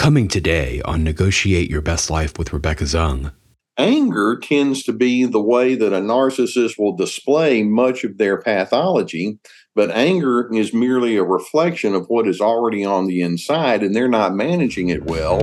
Coming today on Negotiate Your Best Life with Rebecca Zung. Anger tends to be the way that a narcissist will display much of their pathology, but anger is merely a reflection of what is already on the inside, and they're not managing it well.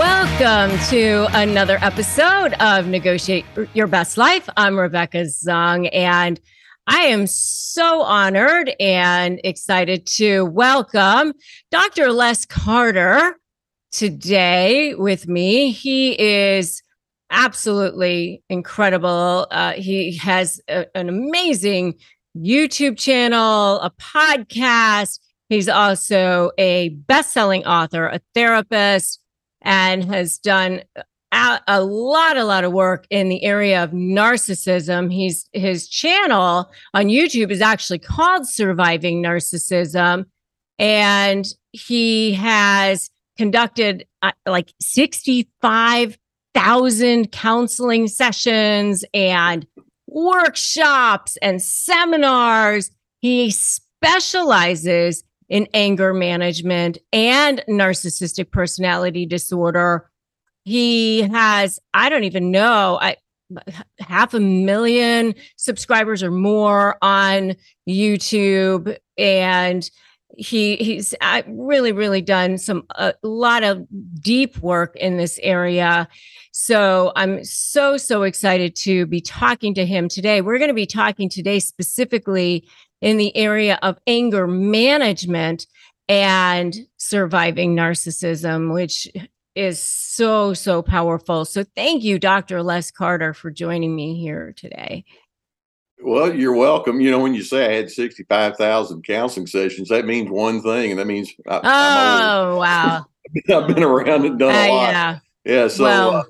Welcome to another episode of Negotiate Your Best Life. I'm Rebecca Zung, and I am so honored and excited to welcome Dr. Les Carter today with me. He is absolutely incredible. Uh, he has a, an amazing YouTube channel, a podcast. He's also a best selling author, a therapist and has done a, lot a lot of work in the area of narcissism. He's his channel on youtube is actually called surviving narcissism. And he has conducted uh, like 65,000 counseling sessions and workshops and seminars. He specializes in anger management and narcissistic personality disorder. He has, I don't even know, I half a million subscribers or more on YouTube. And he he's really really done some a lot of deep work in this area. So i'm so so excited to be talking to him today. We're going to be talking today specifically in the area of anger management and surviving narcissism, which is so, so powerful. So thank you, Dr. Les Carter, for joining me here today. Well, you're welcome. You know, when you say I had 65,000 counseling sessions, that means one thing, and that means I, oh, wow. I've been around and done a uh, lot. Yeah. Yeah. So, well, uh,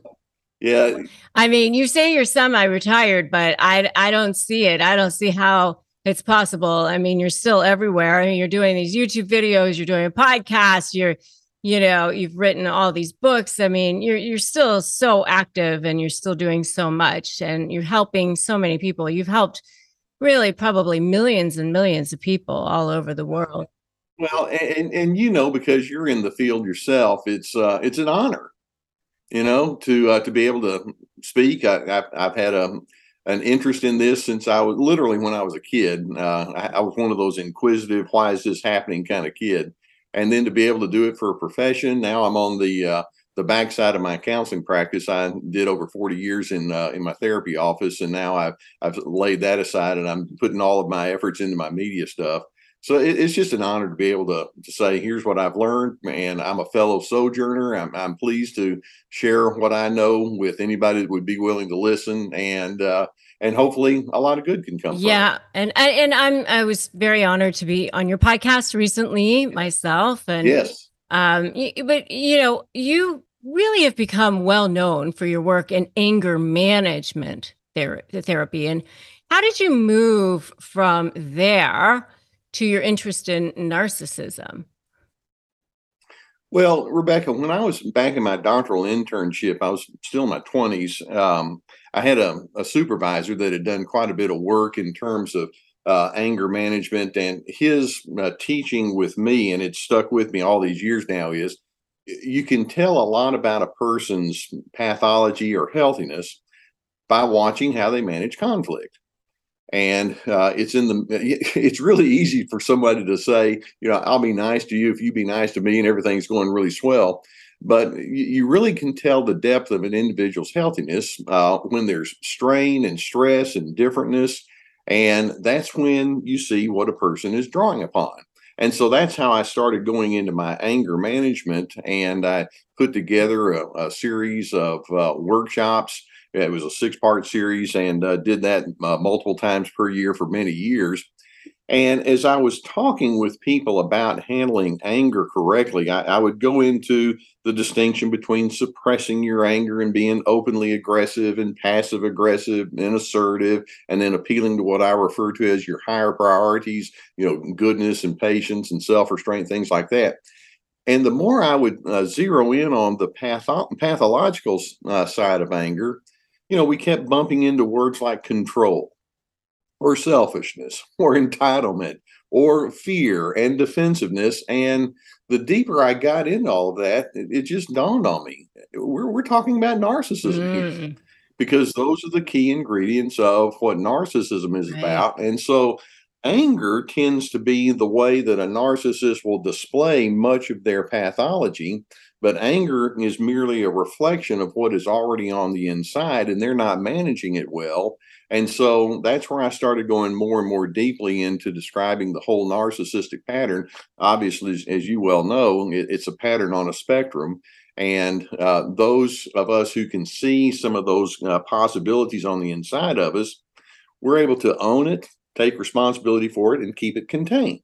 yeah. I mean, you say you're semi retired, but I, I don't see it. I don't see how it's possible. I mean, you're still everywhere. I mean, you're doing these YouTube videos, you're doing a podcast, you're, you know, you've written all these books. I mean, you're you're still so active and you're still doing so much and you're helping so many people. You've helped really probably millions and millions of people all over the world. Well, and and you know, because you're in the field yourself, it's uh it's an honor, you know, to uh, to be able to speak. I, have I've had a an interest in this since I was literally when I was a kid. Uh, I, I, was one of those inquisitive, why is this happening kind of kid. And then to be able to do it for a profession, now I'm on the uh, the backside of my counseling practice. I did over 40 years in uh, in my therapy office, and now I've I've laid that aside, and I'm putting all of my efforts into my media stuff. So it, it's just an honor to be able to to say, here's what I've learned, and I'm a fellow sojourner. I'm I'm pleased to share what I know with anybody that would be willing to listen, and uh, and hopefully a lot of good can come yeah and and i'm i was very honored to be on your podcast recently myself and yes um but you know you really have become well known for your work in anger management ther- therapy and how did you move from there to your interest in narcissism well, Rebecca, when I was back in my doctoral internship, I was still in my 20s. Um, I had a, a, supervisor that had done quite a bit of work in terms of uh, anger management, and his uh, teaching with me, and it stuck with me all these years now, is you can tell a lot about a person's pathology or healthiness by watching how they manage conflict and uh, it's in the it's really easy for somebody to say you know i'll be nice to you if you be nice to me and everything's going really swell but you really can tell the depth of an individual's healthiness uh, when there's strain and stress and differentness and that's when you see what a person is drawing upon And so that's how I started going into my anger management. And I put together a, a series of uh, workshops. It was a six part series and uh, did that uh, multiple times per year for many years. And as I was talking with people about handling anger correctly, I, I, would go into the distinction between suppressing your anger and being openly aggressive and passive aggressive and assertive, and then appealing to what I refer to as your higher priorities, you know, goodness and patience and self restraint, things like that. And the more I would uh, zero in on the patho- pathological uh, side of anger, you know, we kept bumping into words like control or selfishness or entitlement or fear and defensiveness. And the deeper I got into all of that, it, it just dawned on me we're, we're talking about narcissism mm. here because those are the key ingredients of what narcissism is right. about. And so anger tends to be the way that a narcissist will display much of their pathology. But anger is merely a reflection of what is already on the inside, and they're not managing it well. And so that's where I started going more and more deeply into describing the whole narcissistic pattern. Obviously, as, you well know, it's a pattern on a spectrum. And uh, those of us who can see some of those uh, possibilities on the inside of us, we're able to own it, take responsibility for it, and keep it contained.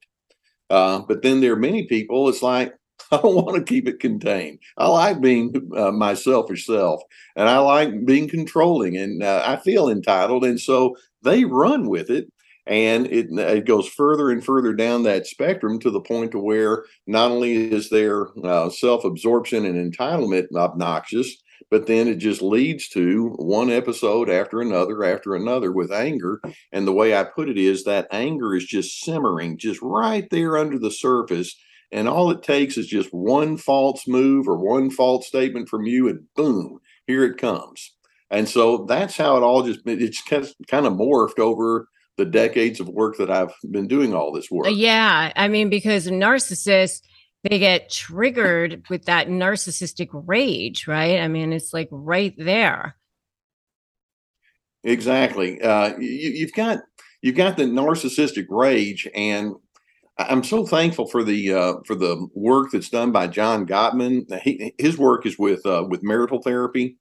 Uh, but then there are many people, it's like, I don't want to keep it contained. I like being uh, my selfish self, and I like being controlling, and uh, I feel entitled, and so they run with it, and it it goes further and further down that spectrum to the point to where not only is their uh, self absorption and entitlement obnoxious, but then it just leads to one episode after another after another with anger. And the way I put it is that anger is just simmering, just right there under the surface and all it takes is just one false move or one false statement from you, and boom, here it comes. And so that's how it all just it's kind of morphed over the decades of work that I've been doing all this work. Yeah, I mean because narcissists they get triggered with that narcissistic rage, right? I mean it's like right there. Exactly. Uh, you, you've got you've got the narcissistic rage, and I'm so thankful for the uh, for the work that's done by John Gottman. He, his work is with uh, with marital therapy,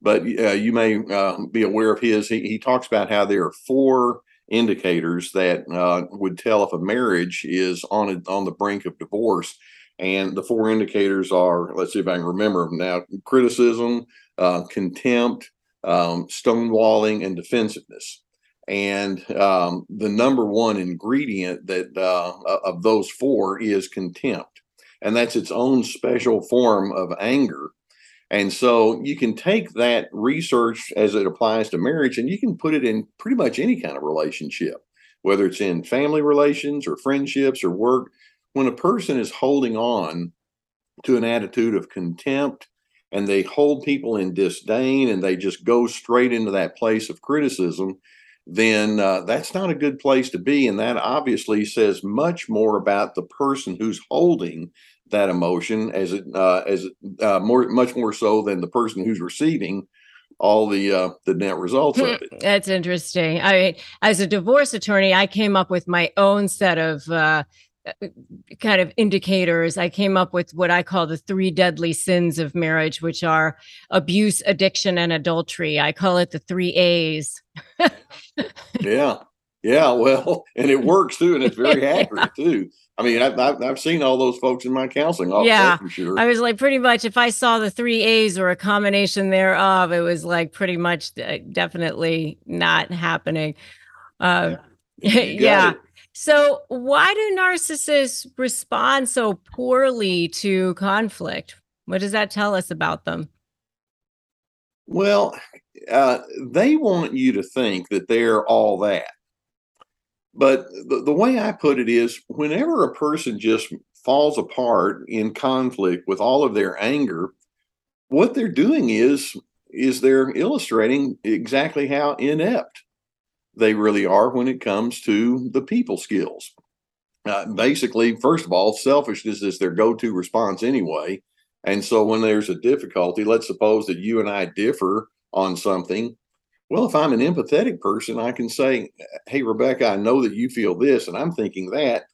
but uh, you may uh, be aware of his. He, he, talks about how there are four indicators that uh, would tell if a marriage is on a, on the brink of divorce, and the four indicators are let's see if I can remember them now: criticism, uh, contempt, um, stonewalling, and defensiveness and um, the number one ingredient that uh, of those four is contempt. And that's its own special form of anger. And so you can take that research as it applies to marriage and you can put it in pretty much any kind of relationship whether it's in family relations or friendships or work. When a person is holding on to an attitude of contempt and they hold people in disdain and they just go straight into that place of criticism then uh, that's not a good place to be. And that obviously says much more about the person who's holding that emotion as it uh, as uh, more much more so than the person who's receiving all the uh, the net results of it. That's interesting. I mean, as a divorce attorney, I came up with my own set of uh, uh, kind of indicators, I came up with what I call the three deadly sins of marriage, which are abuse, addiction, and adultery. I call it the three A's. yeah. Yeah. Well, and it works too. And it's very yeah. accurate too. I mean, I've, I've, I've, seen all those folks in my counseling office. Yeah. Sure. I was like, pretty much, if I saw the three A's or a combination thereof, it was like pretty much uh, definitely not happening. Uh, yeah. It. So, why do narcissists respond so poorly to conflict? What does that tell us about them? Well, uh, they want you to think that they're all that. But the, the way I put it is whenever a person just falls apart in conflict with all of their anger, what they're doing is is they're illustrating exactly how inept they really are when it comes to the people skills. Uh, basically, first of all, selfishness is their go to response anyway. And so when there's a difficulty, let's suppose that you and I differ on something. Well, if I'm an empathetic person, I can say, Hey, Rebecca, I know that you feel this, and I'm thinking that.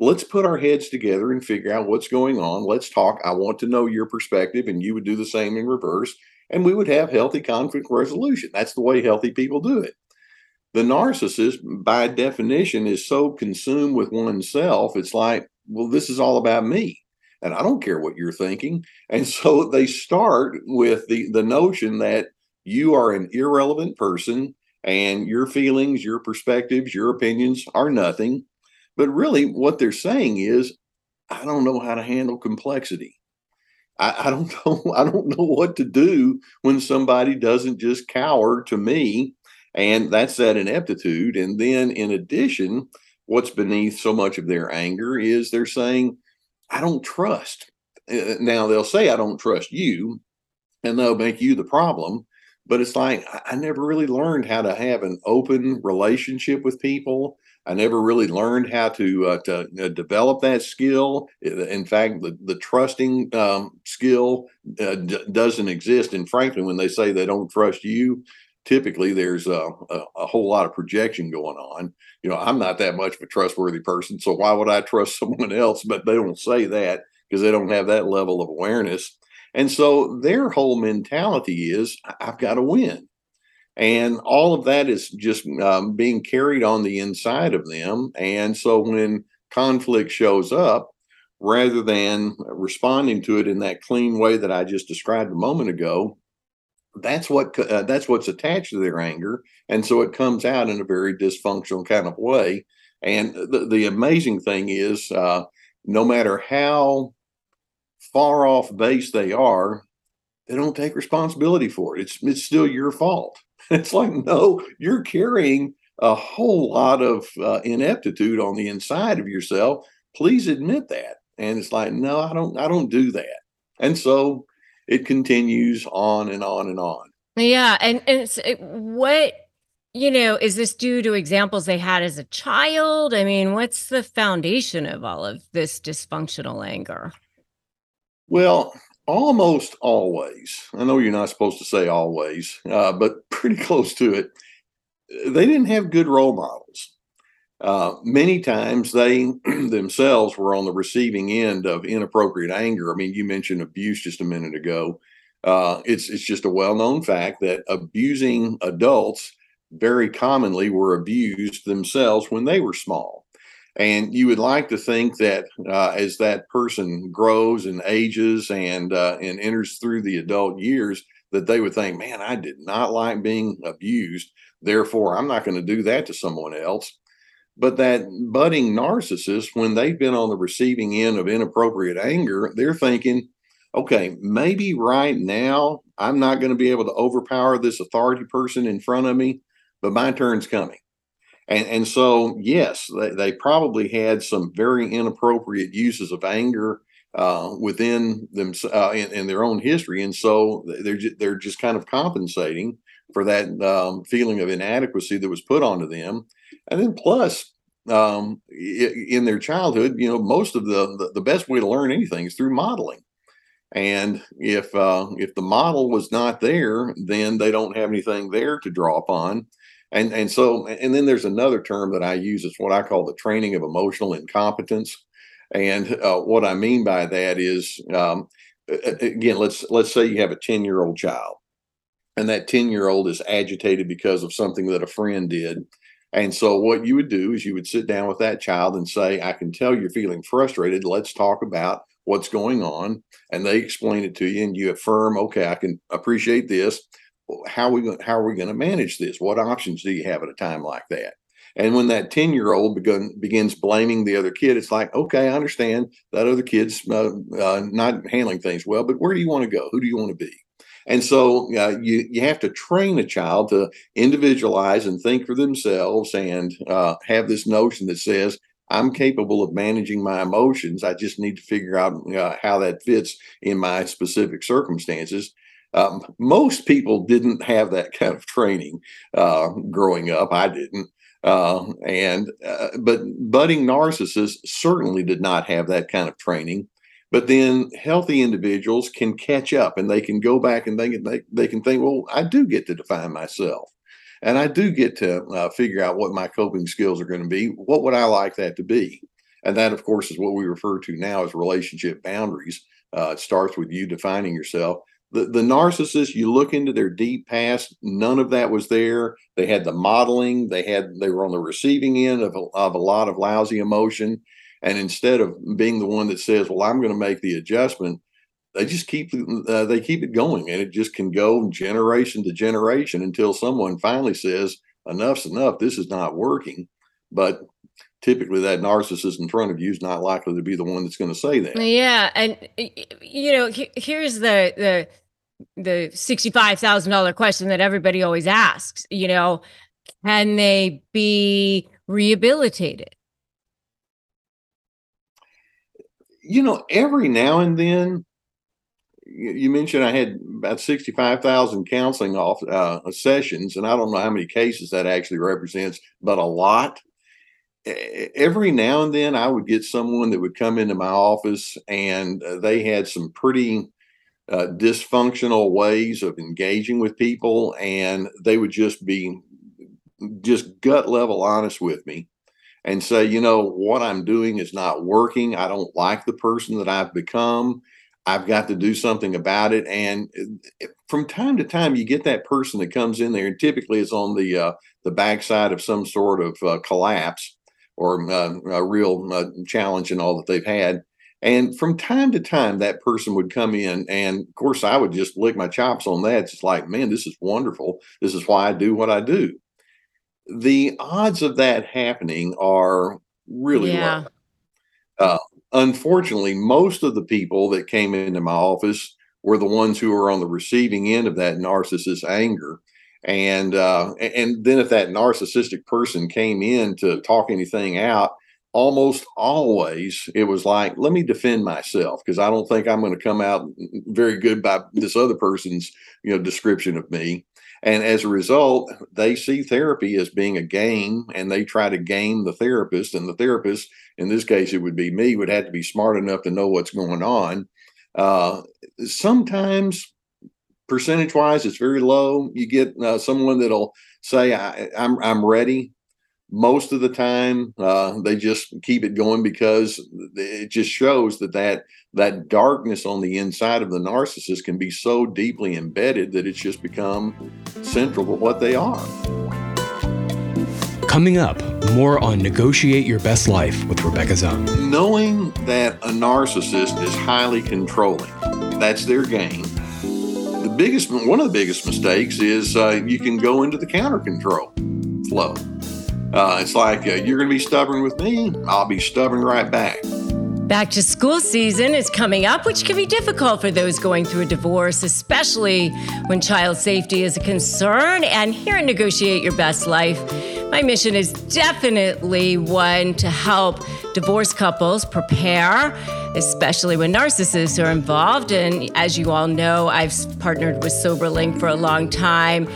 let's put our heads together and figure out what's going on. Let's talk. I want to know your perspective, and you would do the same in reverse. And we would have healthy conflict resolution. That's the way healthy people do it. The narcissist, by definition, is so consumed with oneself, it's like, well, this is all about me. And I don't care what you're thinking. And so they start with the, the notion that you are an irrelevant person and your feelings, your perspectives, your opinions are nothing. But really, what they're saying is, I don't know how to handle complexity. I, I, don't know. I don't know what to do when somebody doesn't just cower to me, and that's that ineptitude. And then, in addition, what's beneath so much of their anger is they're saying, "I don't trust." Uh, now they'll say, "I don't trust you," and they'll make you the problem but it's like I never really learned how to have an open relationship with people. I never really learned how to uh, to uh, develop that skill. In fact, the the trusting um, skill uh, d- doesn't exist. And frankly, when they say they don't trust you, typically there's a, a, a, whole lot of projection going on. You know, I'm not that much of a trustworthy person, so why would I trust someone else? But they don't say that because they don't have that level of awareness. And so their whole mentality is I've got to win. And all of that is just um, being carried on the inside of them. And so when conflict shows up, rather than responding to it in that clean way that I just described a moment ago, that's what uh, that's what's attached to their anger, and so it comes out in a very dysfunctional kind of way. And the, the amazing thing is, uh, no matter how far off base they are, they don't take responsibility for it. It's it's still your fault. It's like no, you're carrying a whole lot of uh, ineptitude on the inside of yourself. Please admit that. And it's like no, I don't I don't do that. And so it continues on and on and on. Yeah, and and it's it, what you know is this due to examples they had as a child? I mean, what's the foundation of all of this dysfunctional anger? Well, almost always. I know you're not supposed to say always, uh, but pretty close to it. They didn't have good role models. Uh, many times they themselves were on the receiving end of inappropriate anger. I mean, you mentioned abuse just a minute ago. Uh, it's it's just a well-known fact that abusing adults very commonly were abused themselves when they were small. And you would like to think that uh, as that person grows and ages and uh, and enters through the adult years, that they would think, "Man, I did not like being abused. Therefore, I'm not going to do that to someone else." But that budding narcissist, when they've been on the receiving end of inappropriate anger, they're thinking, okay, maybe right now I'm not going to be able to overpower this authority person in front of me, but my turn's coming. And, and so, yes, they, they probably had some very inappropriate uses of anger uh, within them uh, in, in, their own history, and so they're ju- they're just kind of compensating for that um, feeling of inadequacy that was put onto them, and then plus. Um, in their childhood, you know, most of the, the, best way to learn anything is through modeling. And if uh, if the model was not there, then they don't have anything there to draw upon and and so and then there's another term that I use. It's what I call the training of emotional incompetence. And uh, what I mean by that is, um, again, let's let's say you have a ten year old child, and that ten year old is agitated because of something that a friend did. And so, what you would do is you would sit down with that child and say, "I can tell you're feeling frustrated. Let's talk about what's going on." And they explain it to you, and you affirm, "Okay, I can appreciate this." how are we going, how are we going to manage this? What options do you have at a time like that? And when that 10 year old begin, begins blaming the other kid, it's like, okay, I understand that other kid's uh, uh, not handling things well, but where do you want to go? Who do you want to be? And so uh, you you have to train a child to individualize and think for themselves and uh, have this notion that says I'm capable of managing my emotions. I just need to figure out uh, how that fits in my specific circumstances. Um, most people didn't have that kind of training uh, growing up. I didn't. Uh, and uh, but budding narcissists certainly did not have that kind of training. But then healthy individuals can catch up and they can go back and they can they, they can think, well, I do get to define myself, and I do get to uh, figure out what my coping skills are going to be. What would I like that to be? And that, of course, is what we refer to now as relationship boundaries. Uh, it starts with you defining yourself. The, the narcissist, you look into their deep past, none of that was there. They had the modeling, they had they were on the receiving end of a, of a lot of lousy emotion. And instead of being the one that says, "Well, I'm going to make the adjustment," they just keep uh, they keep it going, and it just can go generation to generation until someone finally says, "Enough's enough. This is not working." But typically, that narcissist in front of you is not likely to be the one that's going to say that. Yeah, and you know, here's the the the sixty five thousand dollar question that everybody always asks. You know, can they be rehabilitated? You know, every now and then you mentioned I had about 65,000 counseling off uh, sessions, and I don't know how many cases that actually represents, but a lot. Every now and then, I would get someone that would come into my office, and uh, they had some pretty uh, dysfunctional ways of engaging with people, and they would just be just gut level honest with me and say, you know, what I'm doing is not working. I don't like the person that I've become I've got to do something about it. And uh, from time to time, you get that person that comes in there, and typically it's on the uh, the backside of some sort of uh, collapse or uh, a real uh, challenge and all that they've had. And from time to time, that person would come in, and of course, I would just lick my chops on that. It's like, man, this is wonderful. This is why I do what I do. The odds of that happening are really yeah. low. Uh, unfortunately, most of the people that came into my office were the ones who were on the receiving end of that narcissist anger. And uh, and then if that narcissistic person came in to talk anything out, almost always it was like, let me defend myself because I don't think I'm going to come out very good by this other person's you know description of me. And as a result, they see therapy as being a game and they try to game the therapist. And the therapist, in this case, it would be me, would have to be smart enough to know what's going on. Uh, sometimes, percentage wise, it's very low. You get uh, someone that'll say, I, I'm, I'm ready most of the time uh, they just keep it going because it just shows that, that that darkness on the inside of the narcissist can be so deeply embedded that it's just become central to what they are. Coming up more on negotiate your best life with rebecca zung knowing that a narcissist is highly controlling that's their game. The biggest one of the biggest mistakes is uh, you can go into the counter control flow uh, it's like uh, you're going to be stubborn with me, I'll be stubborn right back. Back to school season is coming up, which can be difficult for those going through a divorce, especially when child safety is a concern. And here at Negotiate Your Best Life, my mission is definitely one to help divorced couples prepare, especially when narcissists are involved. And as you all know, I've partnered with SoberLink for a long time.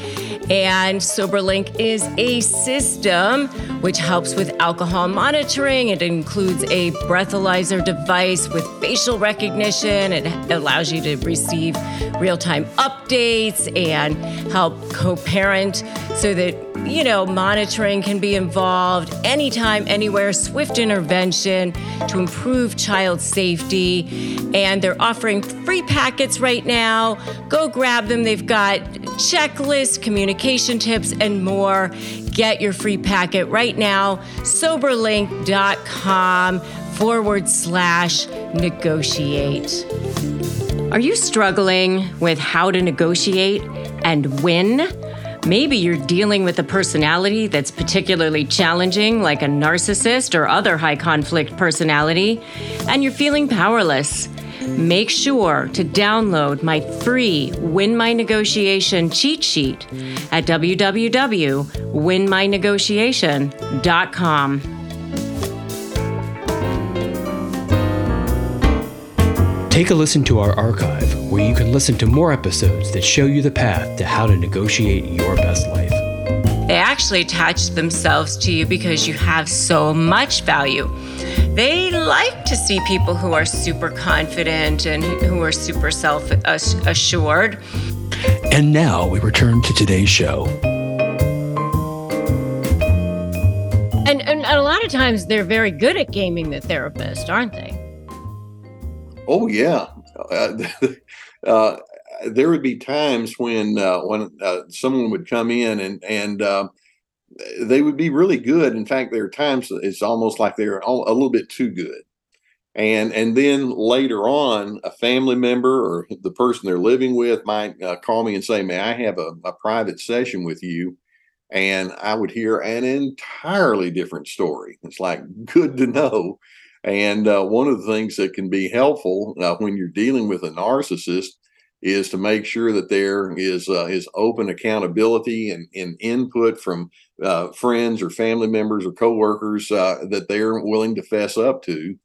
And SoberLink is a system which helps with alcohol monitoring. It includes a breathalyzer device with facial recognition. It allows you to receive real time updates and help co parent so that you know, monitoring can be involved anytime, anywhere, swift intervention to improve child safety. And they're offering free packets right now. Go grab them. They've got checklists, communication tips, and more. Get your free packet right now. Soberlink.com forward slash negotiate. Are you struggling with how to negotiate and win? Maybe you're dealing with a personality that's particularly challenging, like a narcissist or other high conflict personality, and you're feeling powerless. Make sure to download my free Win My Negotiation cheat sheet at www.winmynegotiation.com. Take a listen to our archive where you can listen to more episodes that show you the path to how to negotiate your best life. They actually attach themselves to you because you have so much value. They like to see people who are super confident and who are super self assured. And now we return to today's show. And, and a lot of times they're very good at gaming the therapist, aren't they? Oh yeah. Uh, uh, there would be times when uh, when uh, someone would come in and and uh, they would be really good. In fact, there are times it's almost like they're a little bit too good. And and then later on, a family member or the person they're living with might uh, call me and say, "May I have a, a private session with you?" And I would hear an entirely different story. It's like good to know. And uh, one of the things that can be helpful uh, when you're dealing with a narcissist is to make sure that there is uh, is open accountability and, and input from uh, friends or family members or coworkers uh, that they're willing to fess up to.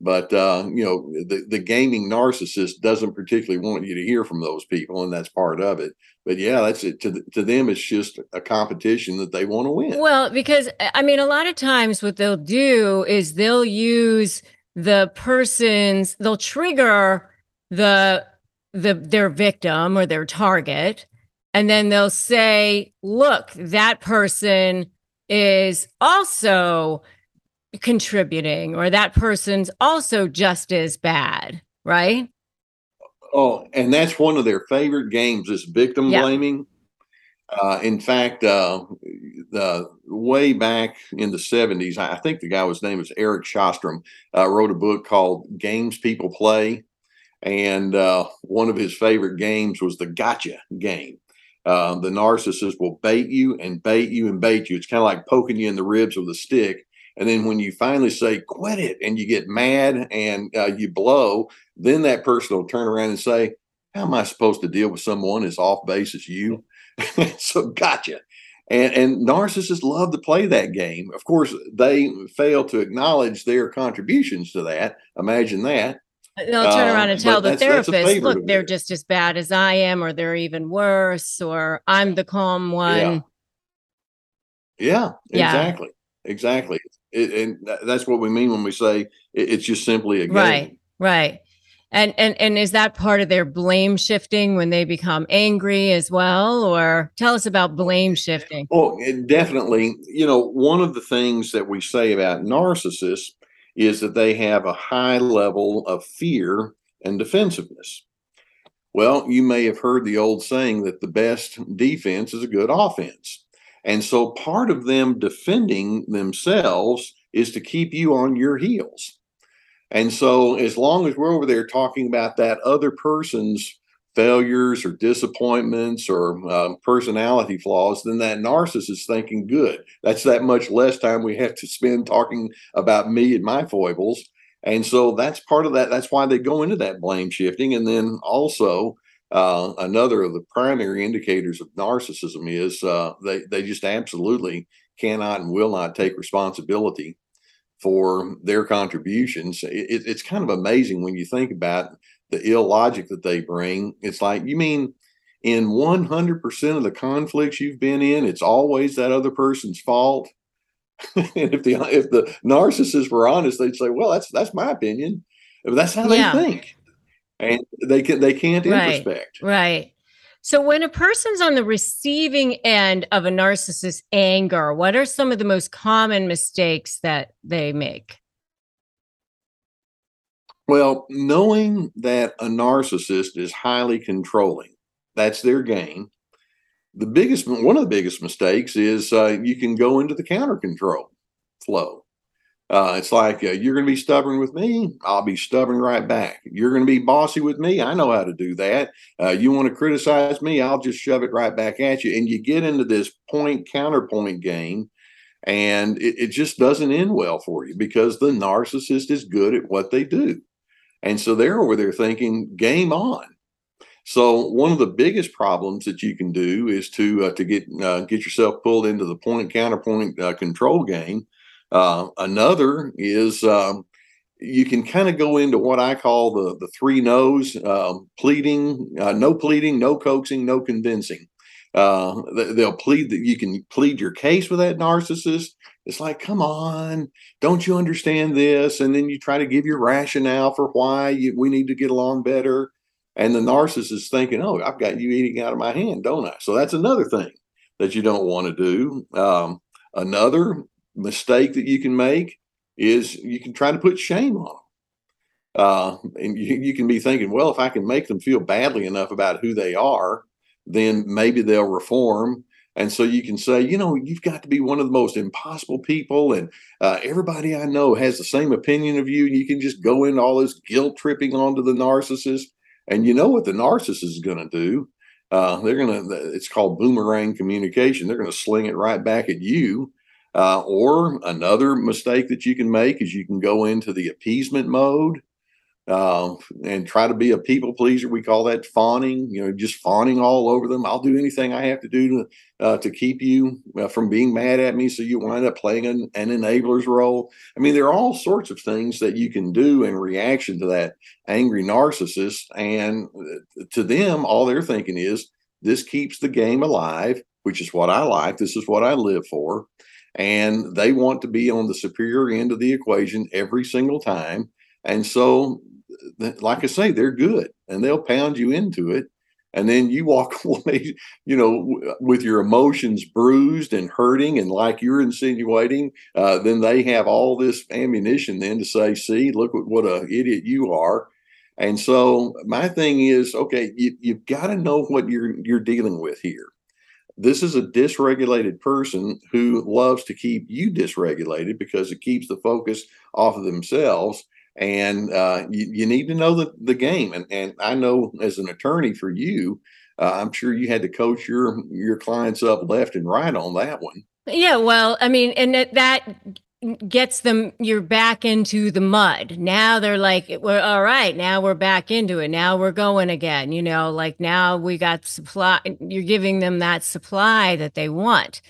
But uh, you know, the the gaming narcissist doesn't particularly want you to hear from those people, and that's part of it. But yeah, that's it. To to them, it's just a competition that they want to win. Well, because I mean, a lot of times what they'll do is they'll use the person's, they'll trigger the the their victim or their target and then they'll say look that person is also contributing or that person's also just as bad right oh and that's one of their favorite games is victim yep. blaming uh, in fact uh, the way back in the 70s i think the guy was name was eric shostrom uh, wrote a book called games people play and uh, one of his favorite games was the gotcha game. Uh, the narcissist will bait you and bait you and bait you. It's kind of like poking you in the ribs with a stick. And then when you finally say, quit it, and you get mad and uh, you blow, then that person will turn around and say, How am I supposed to deal with someone as off base as you? so, gotcha. And, and narcissists love to play that game. Of course, they fail to acknowledge their contributions to that. Imagine that. They'll turn around and uh, tell the that's, therapist, that's look, they're just as bad as I am, or they're even worse, or I'm the calm one. Yeah, yeah exactly. Yeah. Exactly. It, and that's what we mean when we say it, it's just simply a game. Right, right. And and and is that part of their blame shifting when they become angry as well? Or tell us about blame shifting. Well, definitely. You know, one of the things that we say about narcissists is that they have a high level of fear and defensiveness. Well, you may have heard the old saying that the best defense is a good offense. And so part of them defending themselves is to keep you on your heels. And so as long as we're over there talking about that other person's failures or disappointments or um, personality flaws, then that narcissist is thinking, good. That's that much less time we have to spend talking about me and my foibles. And so that's part of that. That's why they go into that blame shifting. And then also, uh, another of the primary indicators of narcissism is uh, they, they just absolutely cannot and will not take responsibility for their contributions. It, it's kind of amazing when you think about the illogic that they bring. It's like, you mean in 100% of the conflicts you've been in, it's always that other person's fault? and if the if the narcissists were honest, they'd say, "Well, that's that's my opinion. But That's how yeah. they think." And they can they can't right. introspect. Right. So when a person's on the receiving end of a narcissist anger, what are some of the most common mistakes that they make? Well, knowing that a narcissist is highly controlling, that's their game. The biggest, one of the biggest mistakes is uh, you can go into the counter control flow. Uh, it's like uh, you're going to be stubborn with me, I'll be stubborn right back. You're going to be bossy with me, I know how to do that. Uh, you want to criticize me, I'll just shove it right back at you. And you get into this point counterpoint game, and it, it just doesn't end well for you because the narcissist is good at what they do. And so they're over there thinking, game on. So one of the biggest problems that you can do is to uh, to get uh, get yourself pulled into the point counterpoint uh, control game. Uh, another is um, you can kind of go into what I call the the three no's: um, pleading, uh, no pleading, no coaxing, no convincing. Uh, they'll plead that you can plead your case with that narcissist. It's like, come on, don't you understand this? And then you try to give your rationale for why you, we need to get along better. And the narcissist is thinking, oh, I've got you eating out of my hand, don't I? So that's another thing that you don't want to do. Um, another, mistake that you can make is you can try to put shame on them. Uh, and you, you can be thinking, well, if I can make them feel badly enough about who they are, then maybe they'll reform. And so you can say, you know, you've got to be one of the most impossible people, and uh, everybody I know has the same opinion of you. And you can just go into all this guilt tripping onto the narcissist, and you know what the narcissist is going to do. Uh, they're going to. It's called boomerang communication. They're going to sling it right back at you. Uh, or another mistake that you can make is you can go into the appeasement mode uh, and try to be a people pleaser. We call that fawning. You know, just fawning all over them. I'll do anything I have to do to uh, to keep you uh, from being mad at me, so you wind up playing an, an enabler's role. I mean, there are all sorts of things that you can do in reaction to that angry narcissist, and uh, to them, all they're thinking is this keeps the game alive, which is what I like. This is what I live for. And they want to be on the superior end of the equation every single time. And so like I say, they're good and they'll pound you into it. And then you walk away, you know, with your emotions bruised and hurting, and like you're insinuating, uh, then they have all this ammunition then to say, "See, look what, what a idiot you are." And so my thing is, okay, you, you've got to know what you're you're dealing with here. This is a dysregulated person who loves to keep you dysregulated because it keeps the focus off of themselves and uh, you, you, need to know the, the game. And, and I know as an attorney for you, uh, I'm sure you had to coach your your clients up left and right on that one. Yeah, well, I mean, and that, that gets them you're back into the mud. Now they're like, we're all right. Now we're back into it. Now we're going again. You know, like now we got supply. You're giving them that supply that they want.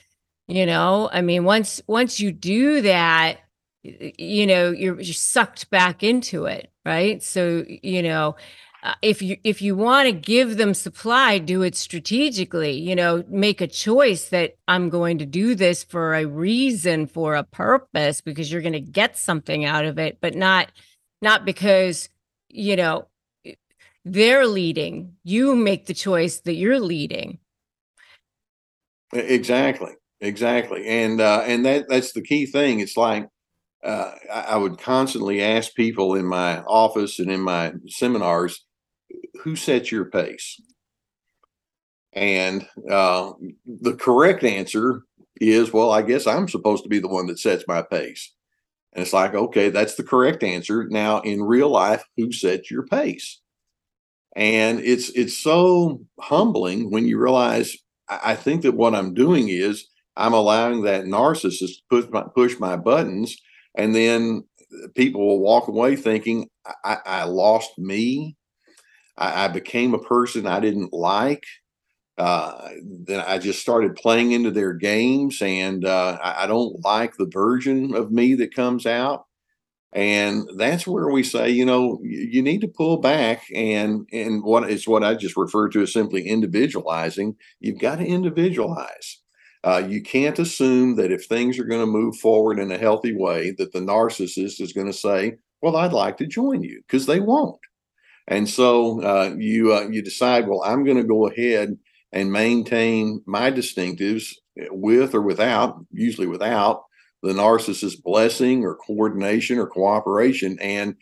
You know, I mean, once once you do that you know you're, you're sucked back into it right so you know uh, if you if you want to give them supply do it strategically you know make a choice that i'm going to do this for a reason for a purpose because you're going to get something out of it but not not because you know they're leading. You make the choice that you're leading. Exactly exactly. And uh and that that's the key thing. It's like uh, I would constantly ask people in my office and in my seminars, who sets your pace? And uh, the correct answer is, well, I guess I'm supposed to be the one that sets my pace. And it's like, okay, that's the correct answer. Now, in real life, who sets your pace? And it's it's so humbling when you realize. I think that what I'm doing is I'm allowing that narcissist to push my, push my buttons and then people will walk away thinking I, I lost me. I, I, became a person I didn't like. Uh, then I just started playing into their games, and uh, I, I don't like the version of me that comes out. And that's where we say, you know, you, you need to pull back, and and what is what I just referred to as simply individualizing. You've got to individualize. Uh, you can't assume that if things are going to move forward in a healthy way, that the narcissist is going to say, "Well, I'd like to join you," because they won't. And so uh, you uh, you decide, well, I'm going to go ahead and maintain my distinctives with or without, usually without the narcissist's blessing or coordination or cooperation. And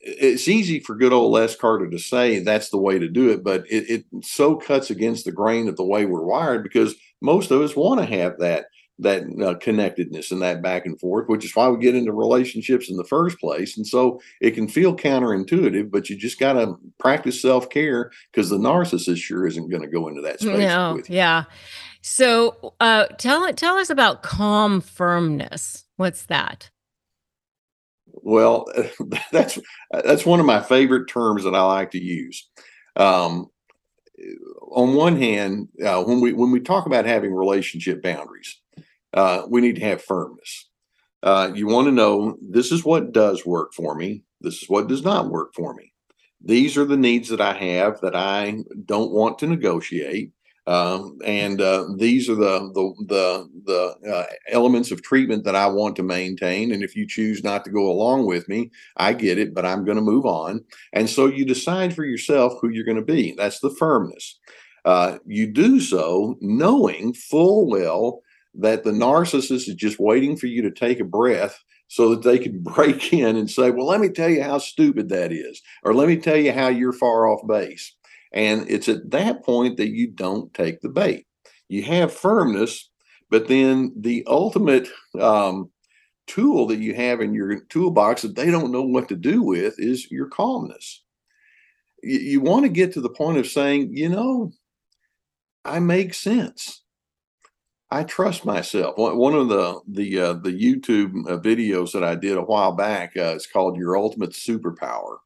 it's easy for good old Les Carter to say that's the way to do it, but it, it so cuts against the grain of the way we're wired because most of us want to have that that uh, connectedness and that back and forth, which is why we get into relationships in the first place. And so it can feel counterintuitive, but you just got to practice self care because the narcissist sure isn't going to go into that space. No, yeah. So uh, tell tell us about calm firmness. What's that? Well, that's that's one of my favorite terms that I like to use. Um, on one hand, uh, when we when we talk about having relationship boundaries, uh, we need to have firmness. Uh, you want to know this is what does work for me. This is what does not work for me. These are the needs that I have that I don't want to negotiate. Um, and uh, these are the the the, the uh, elements of treatment that I want to maintain. And if you choose not to go along with me, I get it, but I'm going to move on. And so you decide for yourself who you're going to be. That's the firmness. Uh, you do so knowing full well that the narcissist is just waiting for you to take a breath so that they can break in and say, Well, let me tell you how stupid that is, or let me tell you how you're far off base. And it's at that point that you don't take the bait. You have firmness, but then the ultimate um, tool that you have in your toolbox that they don't know what to do with is your calmness. You, you want to get to the point of saying, you know, I make sense. I trust myself. One of the the uh, the YouTube uh, videos that I did a while back uh, is called "Your Ultimate Superpower."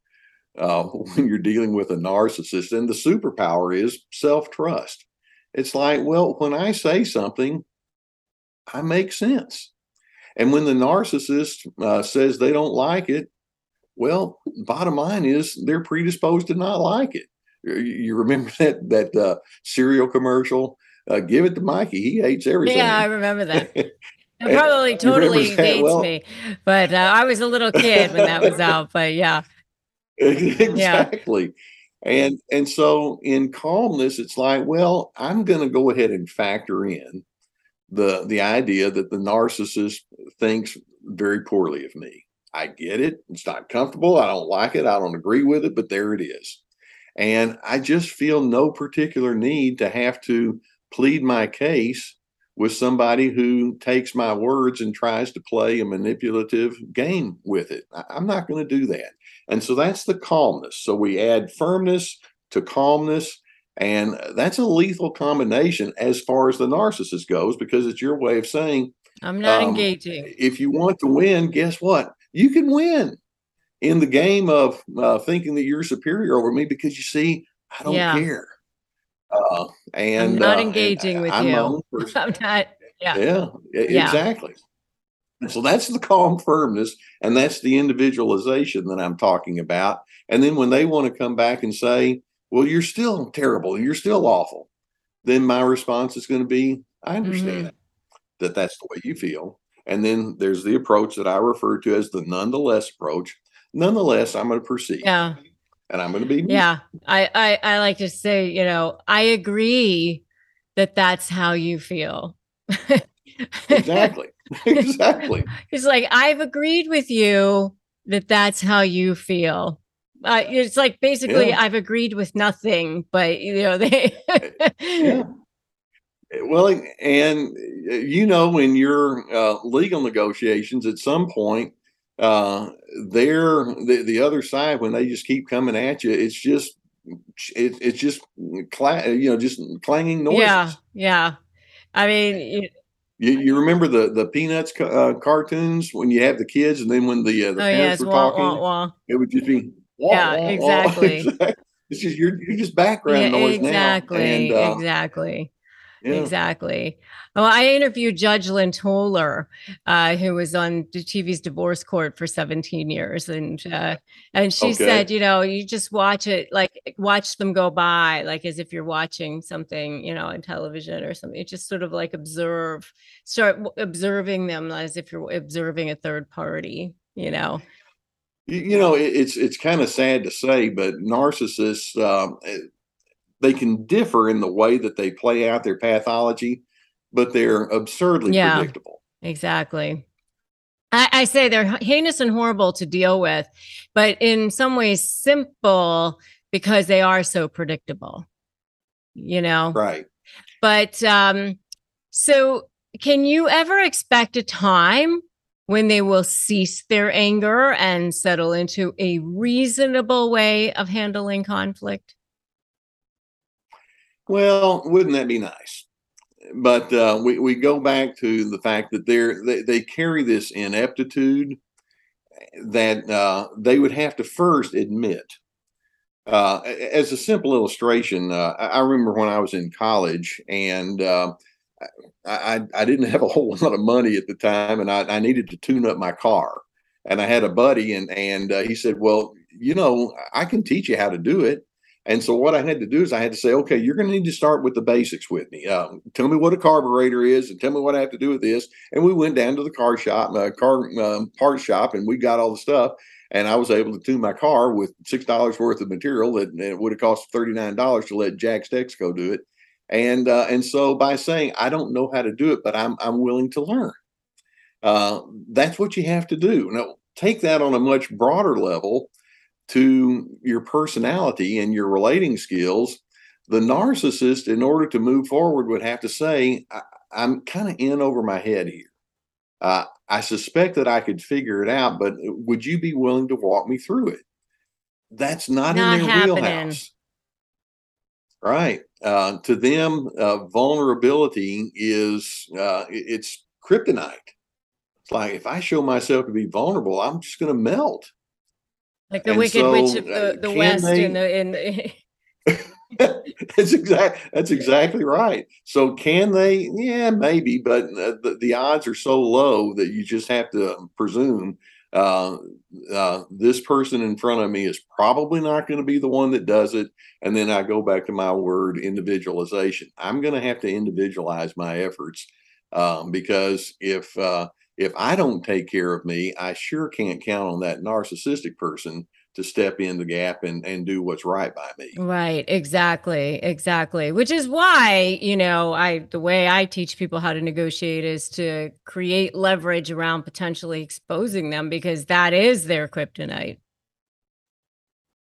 Uh, when you're dealing with a narcissist, and the superpower is self trust. It's like, well, when I say something, I make sense. And when the narcissist uh, says they don't like it, well, bottom line is they're predisposed to not like it. You remember that that uh, cereal commercial? Uh, give it to Mikey; he hates everything. Yeah, I remember that. It probably totally hates well, me, but uh, I was a little kid when that was out. But yeah, exactly. Yeah. And and so in calmness, it's like, well, I'm going to go ahead and factor in the the idea that the narcissist thinks very poorly of me. I get it. It's not comfortable. I don't like it. I don't agree with it, but there it is. And I just feel no particular need to have to plead my case with somebody who takes my words and tries to play a manipulative game with it. I'm not going to do that. And so that's the calmness. So we add firmness to calmness and that's a lethal combination as far as the narcissist goes, because it's your way of saying, I'm not um, engaging. If you want to win, guess what? You can win in the game of uh, thinking that you're superior over me because you see, I don't yeah. care. Uh, and I'm not uh, engaging and with I'm you. I'm not. Yeah. Yeah. yeah. Exactly. And so that's the calm firmness, and that's the individualization that I'm talking about. And then when they want to come back and say, well, you're still terrible, you're still awful, then my response is going to be, I understand mm-hmm. that that's the way you feel. And then there's the approach that I refer to as the nonetheless approach. Nonetheless, I'm going to proceed. Yeah. And I'm going to be. Me. Yeah. I, I, I like to say, you know, I agree that that's how you feel. exactly. exactly. It's like, I've agreed with you that that's how you feel uh, it's like basically yeah. I've agreed with nothing, but you know they. yeah. Well, and you know, in your uh, legal negotiations, at some point, uh, they're the, the other side when they just keep coming at you. It's just it, it's just cla- you know just clanging noises. Yeah, yeah. I mean, you, you remember the the Peanuts uh, cartoons when you have the kids, and then when the uh, the oh, parents yes, were wah, talking, wah, wah. it would just be yeah, exactly. It's just you're you're just background yeah, noise exactly, now. And, uh, exactly. Yeah. Exactly. Well, I interviewed Judge Lynn Toler, uh, who was on the TV's divorce court for 17 years, and uh, and she okay. said, you know, you just watch it, like watch them go by, like as if you're watching something, you know, on television or something. just sort of like observe, start observing them as if you're observing a third party, you know you know it's it's kind of sad to say but narcissists um, eh, they can differ in the way that they play out their pathology but they're absurdly yeah, predictable. Exactly. I, I say they're heinous and horrible to deal with but in some ways simple because they are so predictable you know? Right. But um so can you ever expect a time when they will cease their anger and settle into a reasonable way of handling conflict? Well, wouldn't that be nice? But uh, we, we go back to the fact that they're, they, they carry this ineptitude that uh, they would have to first admit. Uh, as a simple illustration, uh, I remember when I was in college and uh, I, I didn't have a whole lot of money at the time, and I, I needed to tune up my car. And I had a buddy, and and uh, he said, "Well, you know, I can teach you how to do it." And so what I had to do is I had to say, "Okay, you're going to need to start with the basics with me. Um, tell me what a carburetor is, and tell me what I have to do with this." And we went down to the car shop, uh, car um, part shop, and we got all the stuff. And I was able to tune my car with six dollars worth of material that it would have cost thirty nine dollars to let Jack Stexco do it And uh, and so by saying I don't know how to do it, but I'm I'm willing to learn. Uh, that's what you have to do. Now take that on a much broader level to your personality and your relating skills. The narcissist, in order to move forward, would have to say, I, am kind of in over my head here. Uh, I suspect that I could figure it out, but would you be willing to walk me through it? That's not, not in their happening. wheelhouse. Right. Uh, to them, uh, vulnerability is uh, it's kryptonite. It's like if I show myself to be vulnerable, I'm just going to melt. Like the and Wicked so, Witch of the, the West they, in the in. The... that's exact. That's exactly right. So can they? Yeah, maybe, but uh, the, the odds are so low that you just have to presume uh, uh, this person in front of me is probably not going to be the one that does it. And then I go back to my word individualization. I'm going to have to individualize my efforts um, because if uh, if I don't take care of me, I sure can't count on that narcissistic person to step in the gap and and do what's right by me. Right, exactly, exactly. Which is why, you know, I the way I teach people how to negotiate is to create leverage around potentially exposing them because that is their kryptonite.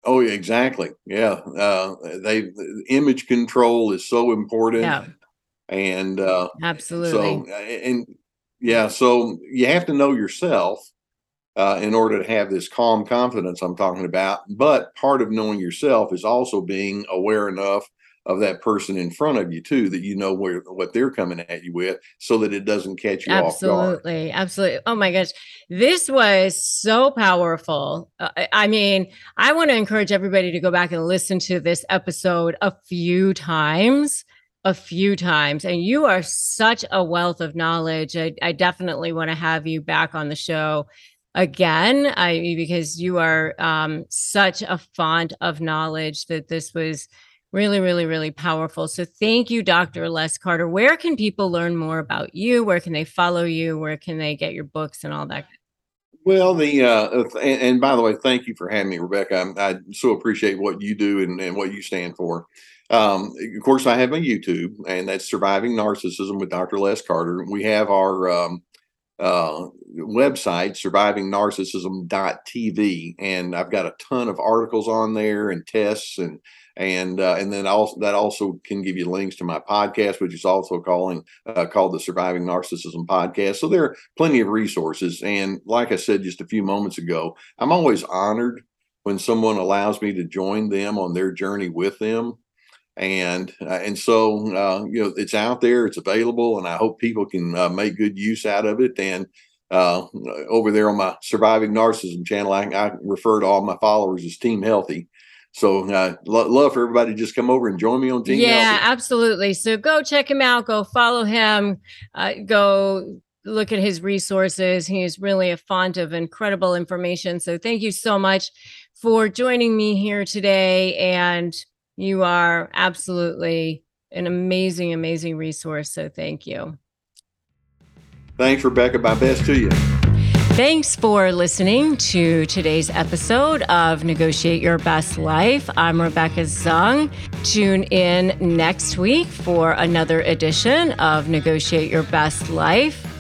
Oh, exactly. Yeah. Uh they image control is so important. Yeah. And uh absolutely. So and yeah, so you have to know yourself uh, in order to have this calm confidence I'm talking about. But part of knowing yourself is also being aware enough of that person in front of you too that you know where what they're coming at you with so that it doesn't catch you off guard. absolutely absolutely oh my gosh this was so powerful uh, i mean i want to encourage everybody to go back and listen to this episode a few times a few times and you are such a wealth of knowledge. I, I definitely want to have you back on the show again i because you are um, such a font of knowledge that this was really really really powerful. So thank you dr les carter. Where can people learn more about you? Where can they follow you? Where can they get your books and all that? Well the uh and, and by the way thank you for having me rebecca. I, I so appreciate what you do and, and what you stand for um, of course i have my youtube and that's surviving narcissism with dr les carter we have our um, uh, website, survivingnarcissism.tv, and I've got a ton of articles on there and tests and and uh, and then also that also can give you links to my podcast, which is also calling uh, called the Surviving Narcissism Podcast. So there are plenty of resources, and like I said just a few moments ago, I'm always honored when someone allows me to join them on their journey with them and uh, and so uh, you know it's out there, it's available, and I hope people can uh, make good use out of it. And uh, over there on my Surviving Narcissism channel, I, I, refer to all my followers as Team Healthy. So uh, lo- love for everybody to just come over and join me on Team yeah, Healthy. absolutely. So go check him out, go follow him, uh, go look at his resources. He is really a font of incredible information. So thank you so much for joining me here today and you are absolutely an amazing, amazing resource. So thank you. Thanks, Rebecca. My best to you. Thanks for listening to today's episode of Negotiate Your Best Life. I'm Rebecca Zung. Tune in next week for another edition of Negotiate Your Best Life.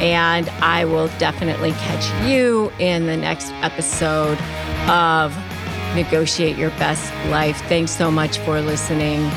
And I will definitely catch you in the next episode of Negotiate Your Best Life. Thanks so much for listening.